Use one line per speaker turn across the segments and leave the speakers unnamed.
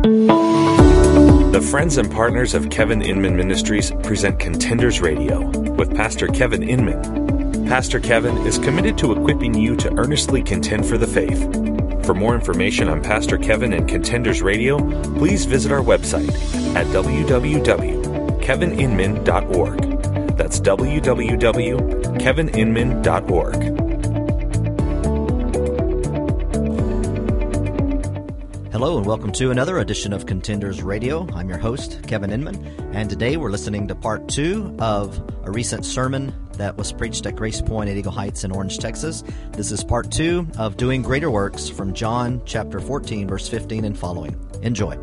The friends and partners of Kevin Inman Ministries present Contenders Radio with Pastor Kevin Inman. Pastor Kevin is committed to equipping you to earnestly contend for the faith. For more information on Pastor Kevin and Contenders Radio, please visit our website at www.kevininman.org. That's www.kevininman.org.
Hello and welcome to another edition of Contenders Radio. I'm your host, Kevin Inman, and today we're listening to part two of a recent sermon that was preached at Grace Point at Eagle Heights in Orange, Texas. This is part two of Doing Greater Works from John chapter 14, verse 15 and following. Enjoy.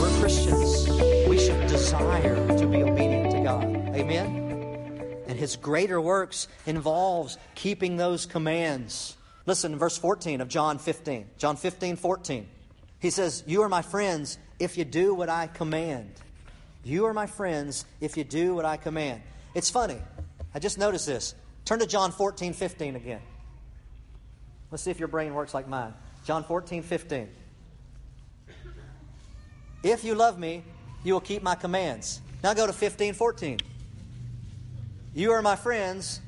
We're Christians. We should desire to be obedient to God. Amen? And His greater works involves keeping those commands. Listen, in verse 14 of John 15. John 15, 14. He says, You are my friends if you do what I command. You are my friends if you do what I command. It's funny. I just noticed this. Turn to John 14, 15 again. Let's see if your brain works like mine. John 14, 15. If you love me, you will keep my commands. Now go to 15, 14. You are my friends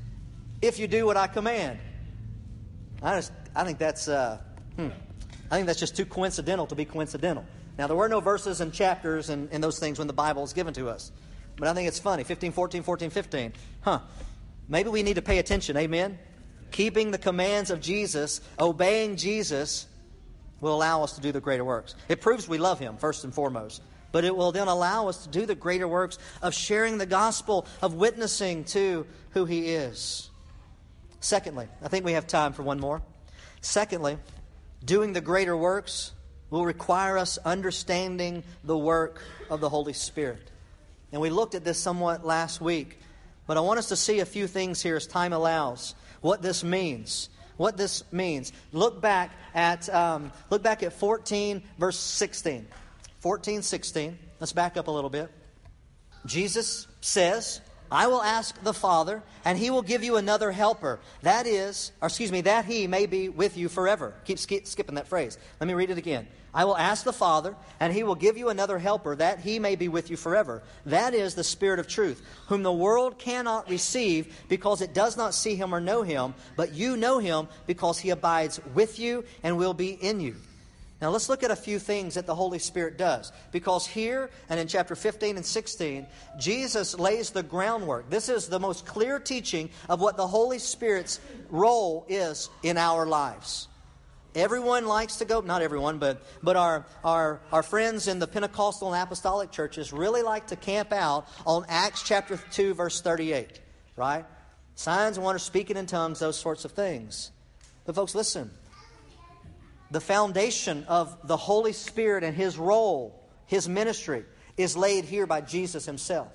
if you do what I command. I, just, I think that's uh, hmm, I think that's just too coincidental to be coincidental. Now there were no verses and chapters and, and those things when the Bible was given to us, but I think it's funny. 15, 14, 14, 15. Huh? Maybe we need to pay attention. Amen. Keeping the commands of Jesus, obeying Jesus, will allow us to do the greater works. It proves we love Him first and foremost but it will then allow us to do the greater works of sharing the gospel, of witnessing to who He is. Secondly, I think we have time for one more. Secondly, doing the greater works will require us understanding the work of the Holy Spirit. And we looked at this somewhat last week, but I want us to see a few things here as time allows. What this means. What this means. Look back at um, look back at 14 verse 16. 14, 16. Let's back up a little bit. Jesus says, I will ask the Father, and he will give you another helper. That is, or excuse me, that he may be with you forever. Keep sk- skipping that phrase. Let me read it again. I will ask the Father, and he will give you another helper, that he may be with you forever. That is the Spirit of truth, whom the world cannot receive because it does not see him or know him, but you know him because he abides with you and will be in you. Now let's look at a few things that the Holy Spirit does. Because here and in chapter 15 and 16, Jesus lays the groundwork. This is the most clear teaching of what the Holy Spirit's role is in our lives. Everyone likes to go, not everyone, but, but our, our, our friends in the Pentecostal and Apostolic churches really like to camp out on Acts chapter 2, verse 38, right? Signs and wonders, speaking in tongues, those sorts of things. But, folks, listen the foundation of the Holy Spirit and His role, His ministry, is laid here by Jesus Himself.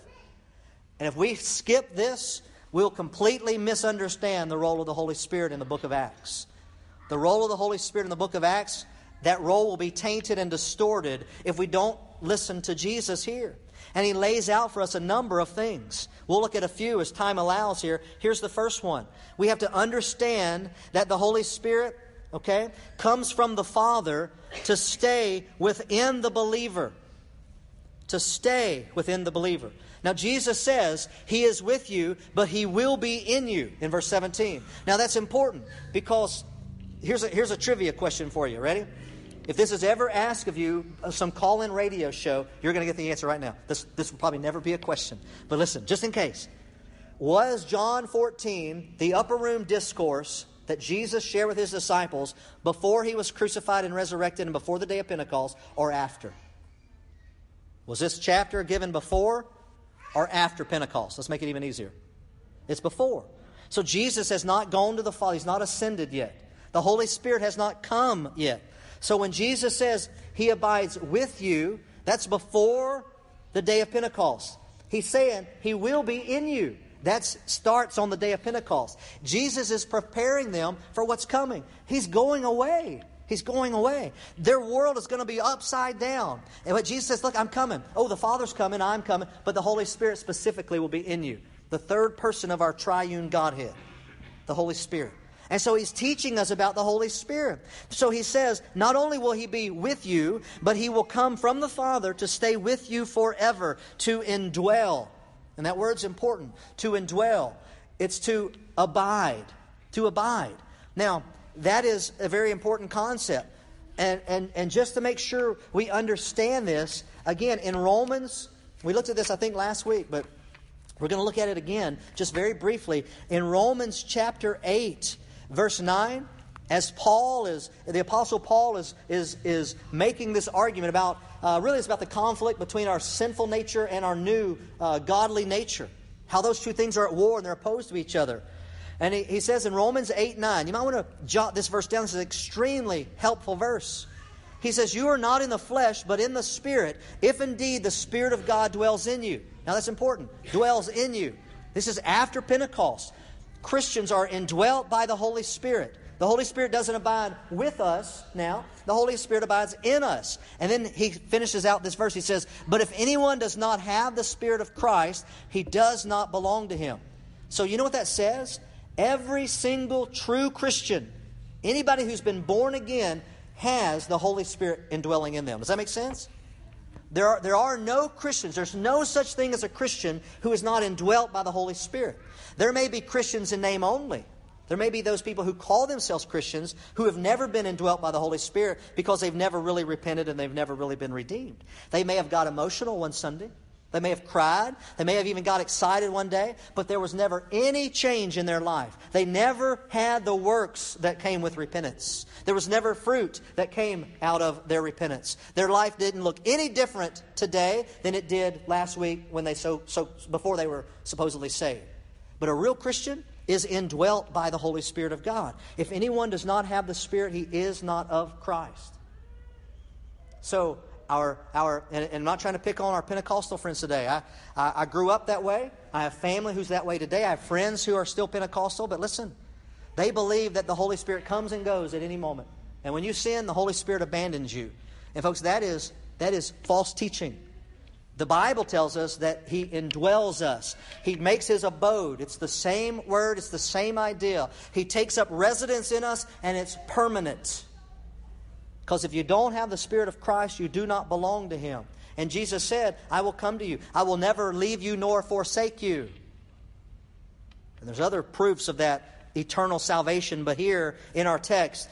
And if we skip this, we'll completely misunderstand the role of the Holy Spirit in the book of Acts. The role of the Holy Spirit in the book of Acts, that role will be tainted and distorted if we don't listen to Jesus here. And he lays out for us a number of things. We'll look at a few as time allows here. Here's the first one. We have to understand that the Holy Spirit okay, comes from the Father to stay within the believer. To stay within the believer. Now, Jesus says He is with you, but He will be in you in verse 17. Now, that's important because here's a, here's a trivia question for you. Ready? If this is ever asked of you, uh, some call in radio show, you're going to get the answer right now. This, this will probably never be a question. But listen, just in case. Was John 14 the upper room discourse that Jesus shared with his disciples before he was crucified and resurrected and before the day of Pentecost or after? Was this chapter given before or after Pentecost? Let's make it even easier. It's before. So Jesus has not gone to the Father, he's not ascended yet. The Holy Spirit has not come yet. So when Jesus says he abides with you, that's before the day of Pentecost. He's saying he will be in you. That starts on the day of Pentecost. Jesus is preparing them for what's coming. He's going away. He's going away. Their world is going to be upside down. And what Jesus says, Look, I'm coming. Oh, the Father's coming, I'm coming, but the Holy Spirit specifically will be in you. The third person of our triune Godhead, the Holy Spirit. And so he's teaching us about the Holy Spirit. So he says, not only will he be with you, but he will come from the Father to stay with you forever, to indwell. And that word's important to indwell. It's to abide. To abide. Now, that is a very important concept. And, and, and just to make sure we understand this, again, in Romans, we looked at this, I think, last week, but we're going to look at it again, just very briefly. In Romans chapter 8, verse 9, as Paul is, the Apostle Paul is, is, is making this argument about, uh, really, it's about the conflict between our sinful nature and our new uh, godly nature. How those two things are at war and they're opposed to each other. And he, he says in Romans 8 9, you might want to jot this verse down. This is an extremely helpful verse. He says, You are not in the flesh, but in the Spirit, if indeed the Spirit of God dwells in you. Now that's important. Dwells in you. This is after Pentecost. Christians are indwelt by the Holy Spirit. The Holy Spirit doesn't abide with us now. The Holy Spirit abides in us. And then he finishes out this verse. He says, But if anyone does not have the Spirit of Christ, he does not belong to him. So you know what that says? Every single true Christian, anybody who's been born again, has the Holy Spirit indwelling in them. Does that make sense? There are, there are no Christians, there's no such thing as a Christian who is not indwelt by the Holy Spirit. There may be Christians in name only. There may be those people who call themselves Christians who have never been indwelt by the Holy Spirit because they've never really repented and they've never really been redeemed. They may have got emotional one Sunday. They may have cried. They may have even got excited one day, but there was never any change in their life. They never had the works that came with repentance. There was never fruit that came out of their repentance. Their life didn't look any different today than it did last week when they so, so before they were supposedly saved. But a real Christian is indwelt by the Holy Spirit of God. If anyone does not have the Spirit, he is not of Christ. So our, our and, and, I'm not trying to pick on our Pentecostal friends today. I, I, I grew up that way. I have family who's that way today. I have friends who are still Pentecostal. But listen, they believe that the Holy Spirit comes and goes at any moment. And when you sin, the Holy Spirit abandons you. And folks, that is, that is false teaching. The Bible tells us that He indwells us. He makes His abode. It's the same word, it's the same idea. He takes up residence in us, and it's permanent. Because if you don't have the Spirit of Christ, you do not belong to Him. And Jesus said, I will come to you. I will never leave you nor forsake you. And there's other proofs of that eternal salvation, but here in our text,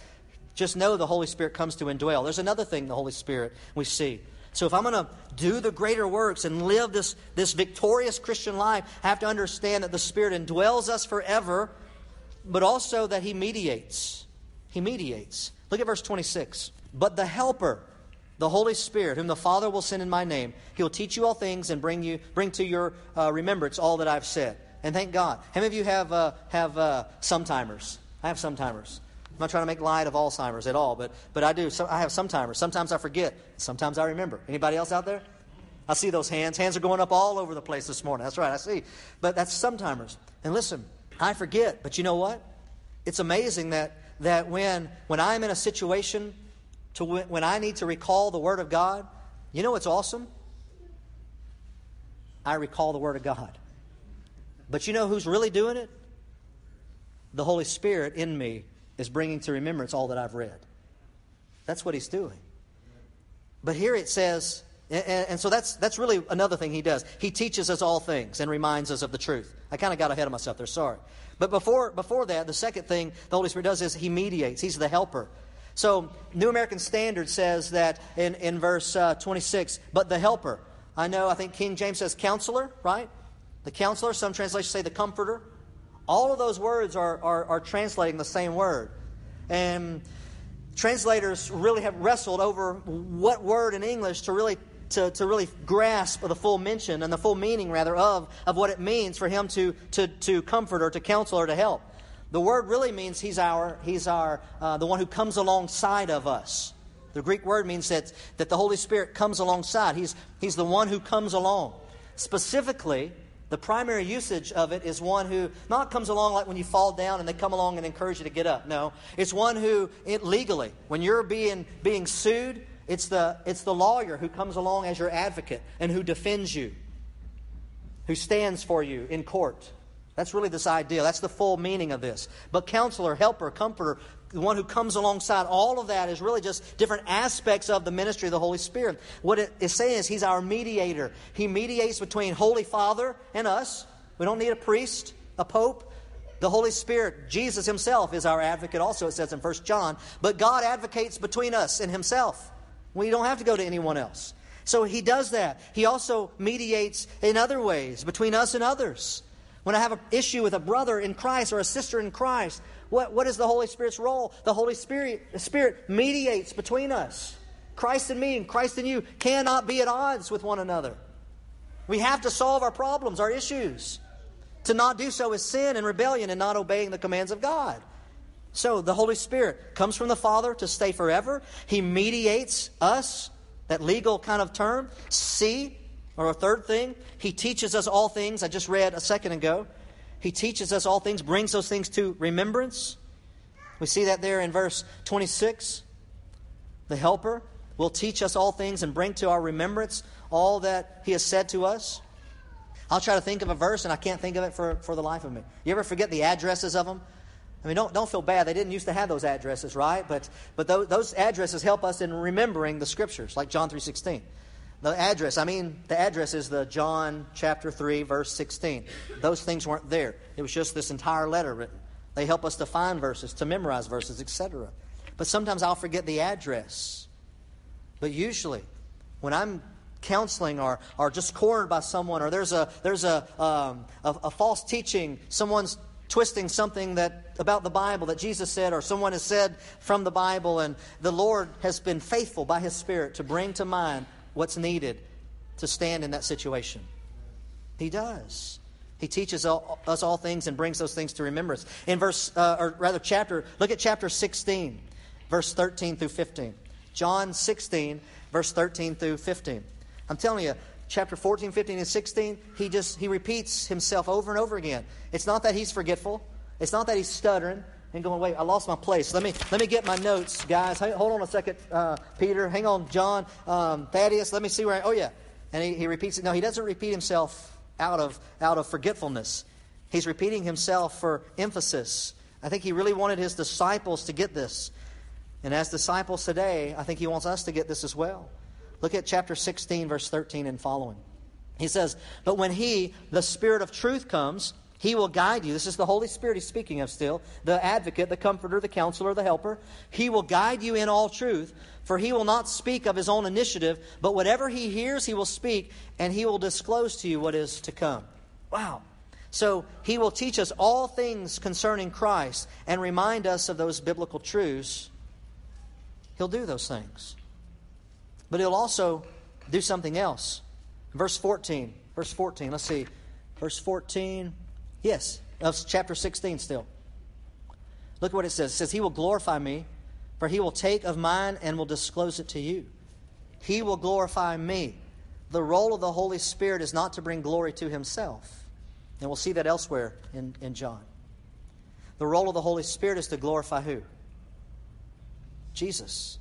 just know the Holy Spirit comes to indwell. There's another thing the Holy Spirit we see. So if I'm going to do the greater works and live this, this victorious Christian life, I have to understand that the Spirit indwells us forever, but also that He mediates. He mediates. Look at verse 26. But the Helper, the Holy Spirit, whom the Father will send in my name, he will teach you all things and bring you bring to your uh, remembrance all that I've said. And thank God. How many of you have uh, have uh, sometimers? I have sometimers. I'm not trying to make light of Alzheimer's at all, but but I do. So I have sometimers. Sometimes I forget. Sometimes I remember. Anybody else out there? I see those hands. Hands are going up all over the place this morning. That's right. I see. But that's sometimers. And listen, I forget. But you know what? It's amazing that that when when I'm in a situation to when I need to recall the Word of God, you know what's awesome? I recall the Word of God. But you know who's really doing it? The Holy Spirit in me is bringing to remembrance all that I've read. That's what He's doing. But here it says, and, so that's, that's really another thing He does. He teaches us all things and reminds us of the truth. I kind of got ahead of myself there, sorry. But before, before that, the second thing the Holy Spirit does is He mediates, He's the helper. So, New American Standard says that in, in verse uh, 26, but the helper. I know, I think King James says counselor, right? The counselor, some translations say the comforter. All of those words are, are, are translating the same word. And translators really have wrestled over what word in English to really to, to really grasp the full mention and the full meaning rather of, of what it means for him to, to, to comfort or to counsel or to help. The word really means he's our, he's our uh, the one who comes alongside of us. The Greek word means that, that the Holy Spirit comes alongside. He's, he's the one who comes along. Specifically, the primary usage of it is one who not comes along like when you fall down and they come along and encourage you to get up. No, it's one who it, legally, when you're being being sued, it's the it's the lawyer who comes along as your advocate and who defends you, who stands for you in court. That's really this idea. That's the full meaning of this. But counselor, helper, comforter, the one who comes alongside, all of that is really just different aspects of the ministry of the Holy Spirit. What it is saying is He's our mediator. He mediates between Holy Father and us. We don't need a priest, a pope. The Holy Spirit, Jesus Himself, is our advocate, also, it says in 1 John. But God advocates between us and Himself. We don't have to go to anyone else. So He does that. He also mediates in other ways between us and others. When I have an issue with a brother in Christ or a sister in Christ, what, what is the Holy Spirit's role? The Holy Spirit, the Spirit mediates between us. Christ and me and Christ and you cannot be at odds with one another. We have to solve our problems, our issues. To not do so is sin and rebellion and not obeying the commands of God. So the Holy Spirit comes from the Father to stay forever. He mediates us, that legal kind of term. See, or a third thing, He teaches us all things. I just read a second ago. He teaches us all things, brings those things to remembrance. We see that there in verse 26. The Helper will teach us all things and bring to our remembrance all that He has said to us. I'll try to think of a verse and I can't think of it for, for the life of me. You ever forget the addresses of them? I mean, don't, don't feel bad. They didn't used to have those addresses, right? But, but those, those addresses help us in remembering the scriptures, like John 3.16. The address, I mean, the address is the John chapter 3, verse 16. Those things weren't there. It was just this entire letter written. They help us to find verses, to memorize verses, etc. But sometimes I'll forget the address. But usually, when I'm counseling or, or just cornered by someone or there's a there's a, um, a, a false teaching someone's twisting something that about the bible that jesus said or someone has said from the bible and the lord has been faithful by his spirit to bring to mind what's needed to stand in that situation. He does. He teaches all, us all things and brings those things to remembrance. In verse uh, or rather chapter look at chapter 16 verse 13 through 15 john 16 verse 13 through 15 I'm telling you, chapter 14, 15, and 16, he just he repeats himself over and over again. It's not that he's forgetful. It's not that he's stuttering and going, wait, I lost my place. Let me let me get my notes, guys. hold on a second, uh, Peter. Hang on, John, um, Thaddeus. Let me see where. I, oh yeah, and he, he repeats it. No, he doesn't repeat himself out of out of forgetfulness. He's repeating himself for emphasis. I think he really wanted his disciples to get this. And as disciples today, I think he wants us to get this as well. Look at chapter 16, verse 13 and following. He says, But when He, the Spirit of truth, comes, He will guide you. This is the Holy Spirit He's speaking of still, the advocate, the comforter, the counselor, the helper. He will guide you in all truth, for He will not speak of His own initiative, but whatever He hears, He will speak, and He will disclose to you what is to come. Wow. So He will teach us all things concerning Christ and remind us of those biblical truths. He'll do those things. But he'll also do something else. Verse 14. Verse 14. Let's see. Verse 14. Yes, of chapter 16 still. Look at what it says. It says, He will glorify me, for he will take of mine and will disclose it to you. He will glorify me. The role of the Holy Spirit is not to bring glory to himself. And we'll see that elsewhere in, in John. The role of the Holy Spirit is to glorify who? Jesus.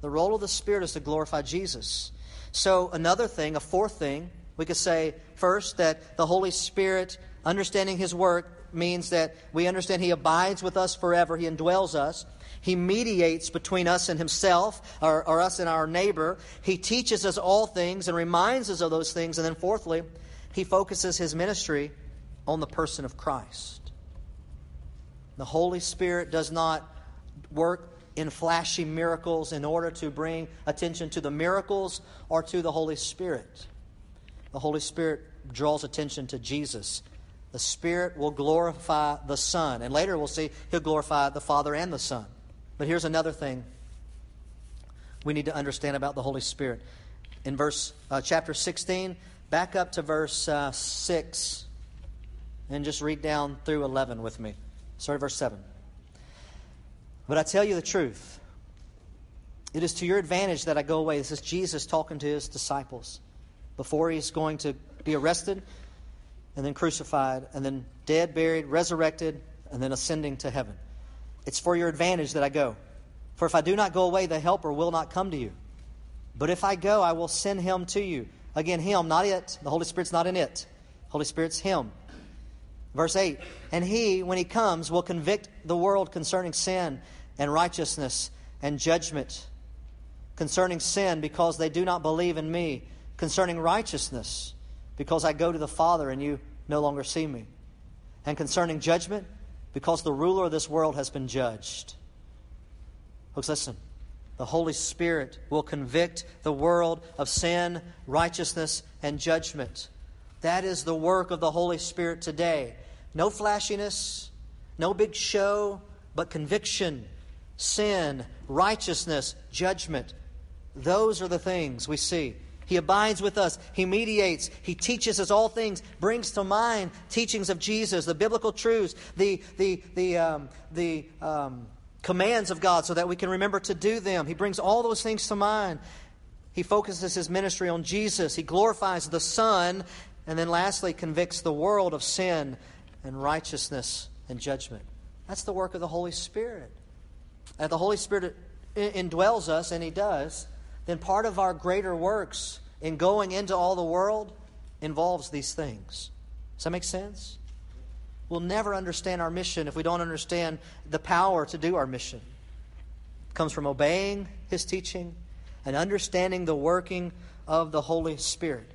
The role of the Spirit is to glorify Jesus. So, another thing, a fourth thing, we could say first that the Holy Spirit, understanding His work, means that we understand He abides with us forever, He indwells us. He mediates between us and Himself, or, or us and our neighbor. He teaches us all things and reminds us of those things. And then, fourthly, He focuses His ministry on the person of Christ. The Holy Spirit does not work in flashy miracles in order to bring attention to the miracles or to the Holy Spirit. The Holy Spirit draws attention to Jesus. The Spirit will glorify the Son. And later we'll see He'll glorify the Father and the Son. But here's another thing we need to understand about the Holy Spirit. In verse uh, chapter 16, back up to verse uh, 6 and just read down through 11 with me. Sorry, verse 7. But I tell you the truth. It is to your advantage that I go away. This is Jesus talking to his disciples before he's going to be arrested and then crucified and then dead, buried, resurrected, and then ascending to heaven. It's for your advantage that I go. For if I do not go away, the Helper will not come to you. But if I go, I will send him to you. Again, him, not it. The Holy Spirit's not in it. Holy Spirit's him. Verse 8 And he, when he comes, will convict the world concerning sin and righteousness and judgment. Concerning sin, because they do not believe in me. Concerning righteousness, because I go to the Father and you no longer see me. And concerning judgment, because the ruler of this world has been judged. Folks, listen. The Holy Spirit will convict the world of sin, righteousness, and judgment. That is the work of the Holy Spirit today. No flashiness, no big show, but conviction, sin, righteousness, judgment. Those are the things we see. He abides with us. He mediates. He teaches us all things, brings to mind teachings of Jesus, the biblical truths, the, the, the, um, the um, commands of God so that we can remember to do them. He brings all those things to mind. He focuses his ministry on Jesus. He glorifies the Son. And then lastly, convicts the world of sin and righteousness and judgment. That's the work of the Holy Spirit. And the Holy Spirit indwells us, and He does, then part of our greater works in going into all the world involves these things. Does that make sense? We'll never understand our mission if we don't understand the power to do our mission. It comes from obeying His teaching and understanding the working of the Holy Spirit.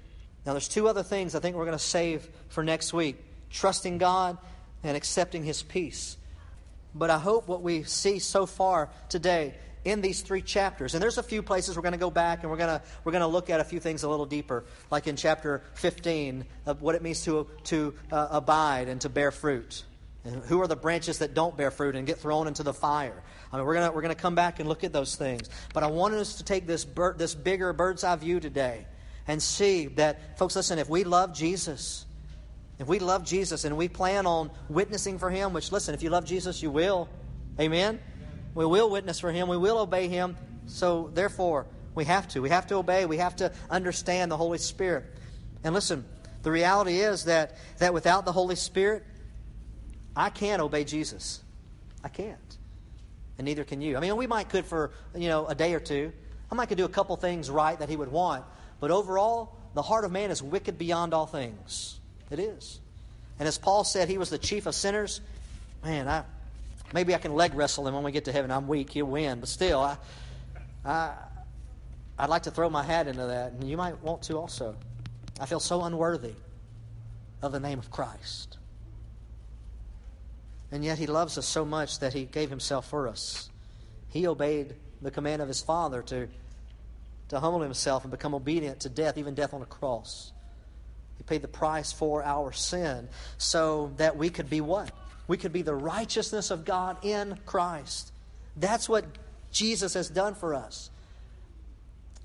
Now, there's two other things I think we're going to save for next week trusting God and accepting His peace. But I hope what we see so far today in these three chapters. And there's a few places we're going to go back and we're going to, we're going to look at a few things a little deeper, like in chapter 15 of what it means to, to uh, abide and to bear fruit. And who are the branches that don't bear fruit and get thrown into the fire? I mean, we're going we're to come back and look at those things. But I wanted us to take this, bird, this bigger bird's eye view today and see that, folks, listen, if we love Jesus, if we love Jesus and we plan on witnessing for Him, which, listen, if you love Jesus, you will. Amen? We will witness for Him. We will obey Him. So, therefore, we have to. We have to obey. We have to understand the Holy Spirit. And listen, the reality is that, that without the Holy Spirit, I can't obey Jesus. I can't. And neither can you. I mean, we might could for, you know, a day or two. I might could do a couple things right that He would want. But overall, the heart of man is wicked beyond all things. It is. And as Paul said, he was the chief of sinners. Man, I, maybe I can leg wrestle him when we get to heaven. I'm weak. He'll win. But still, I, I, I'd like to throw my hat into that. And you might want to also. I feel so unworthy of the name of Christ. And yet he loves us so much that he gave himself for us. He obeyed the command of his Father to, to humble himself and become obedient to death, even death on a cross. He paid the price for our sin so that we could be what? We could be the righteousness of God in Christ. That's what Jesus has done for us.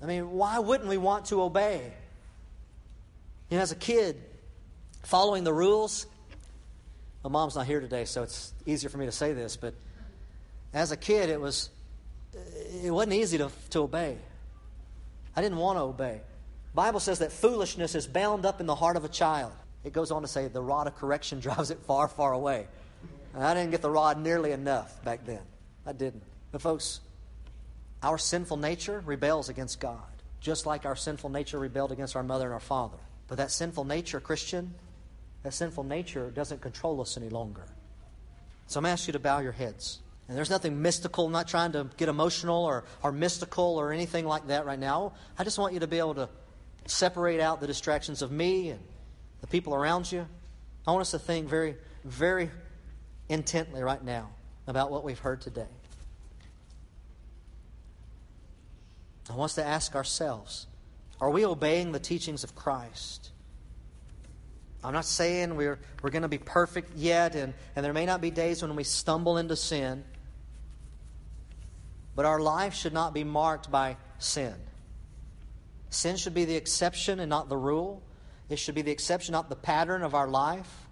I mean, why wouldn't we want to obey? You know, as a kid, following the rules, my mom's not here today, so it's easier for me to say this, but as a kid, it was it wasn't easy to, to obey. I didn't want to obey. Bible says that foolishness is bound up in the heart of a child. It goes on to say the rod of correction drives it far, far away. I didn't get the rod nearly enough back then. I didn't. But, folks, our sinful nature rebels against God, just like our sinful nature rebelled against our mother and our father. But that sinful nature, Christian, that sinful nature doesn't control us any longer. So I'm going to ask you to bow your heads. And there's nothing mystical. I'm not trying to get emotional or, or mystical or anything like that right now. I just want you to be able to separate out the distractions of me and the people around you. I want us to think very, very intently right now about what we've heard today. I want us to ask ourselves are we obeying the teachings of Christ? I'm not saying we're, we're going to be perfect yet, and, and there may not be days when we stumble into sin, but our life should not be marked by sin. Sin should be the exception and not the rule. It should be the exception, not the pattern of our life.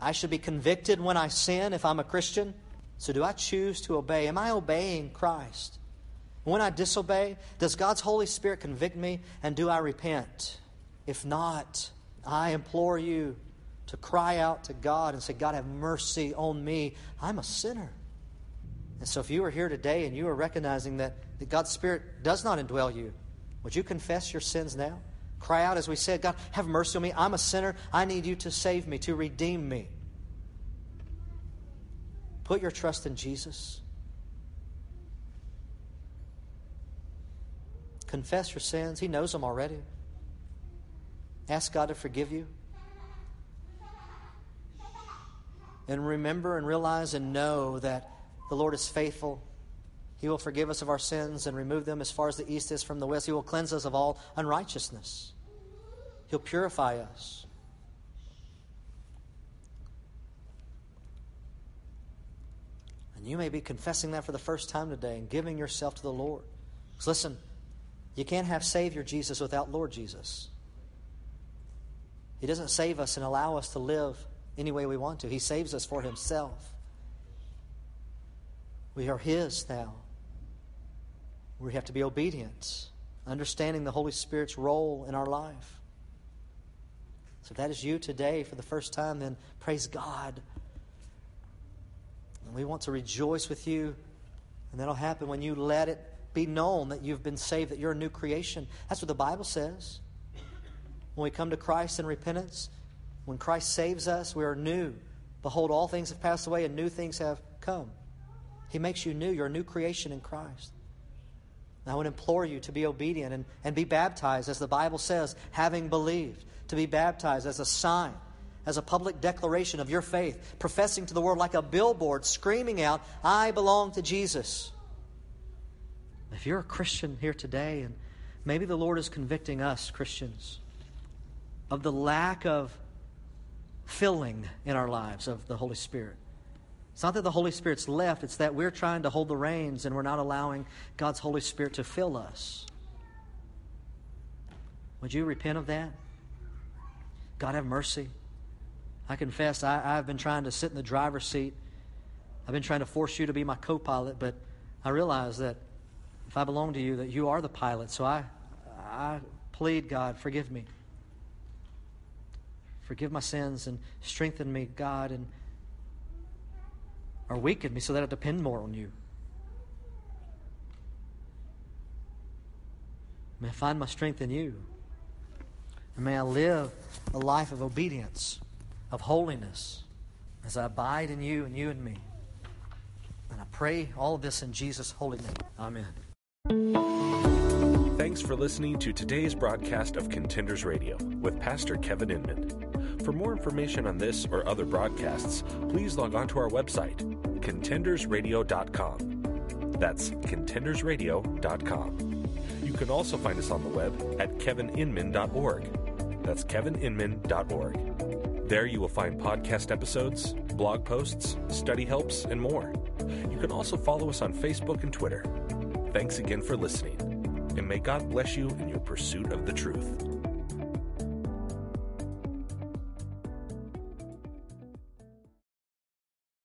I should be convicted when I sin if I'm a Christian. So, do I choose to obey? Am I obeying Christ? When I disobey, does God's Holy Spirit convict me and do I repent? If not, I implore you to cry out to God and say, God, have mercy on me. I'm a sinner. And so, if you are here today and you are recognizing that, that God's Spirit does not indwell you, would you confess your sins now? Cry out, as we said, God, have mercy on me. I'm a sinner. I need you to save me, to redeem me. Put your trust in Jesus. Confess your sins. He knows them already. Ask God to forgive you. And remember and realize and know that the Lord is faithful. He will forgive us of our sins and remove them as far as the east is from the west. He will cleanse us of all unrighteousness. He'll purify us. And you may be confessing that for the first time today and giving yourself to the Lord. Listen, you can't have Savior Jesus without Lord Jesus. He doesn't save us and allow us to live any way we want to. He saves us for Himself. We are His now. We have to be obedient, understanding the Holy Spirit's role in our life. So if that is you today for the first time, then praise God. And we want to rejoice with you. And that'll happen when you let it be known that you've been saved, that you're a new creation. That's what the Bible says. When we come to Christ in repentance, when Christ saves us, we are new. Behold, all things have passed away and new things have come. He makes you new. You're a new creation in Christ. I would implore you to be obedient and, and be baptized, as the Bible says, having believed to be baptized as a sign, as a public declaration of your faith, professing to the world like a billboard, screaming out, I belong to Jesus. If you're a Christian here today, and maybe the Lord is convicting us, Christians, of the lack of filling in our lives of the Holy Spirit. It's not that the Holy Spirit's left, it's that we're trying to hold the reins and we're not allowing God's Holy Spirit to fill us. Would you repent of that? God have mercy. I confess, I, have been trying to sit in the driver's seat. I've been trying to force you to be my co pilot, but I realize that if I belong to you, that you are the pilot. So I, I plead, God, forgive me. Forgive my sins and strengthen me, God, and or weaken me so that I depend more on you. May I find my strength in you. And may I live a life of obedience, of holiness, as I abide in you and you in me. And I pray all this in Jesus' holy name. Amen.
Thanks for listening to today's broadcast of Contenders Radio with Pastor Kevin Inman. For more information on this or other broadcasts, please log on to our website, contendersradio.com. That's contendersradio.com. You can also find us on the web at kevininman.org. That's kevininman.org. There you will find podcast episodes, blog posts, study helps, and more. You can also follow us on Facebook and Twitter. Thanks again for listening, and may God bless you in your pursuit of the truth.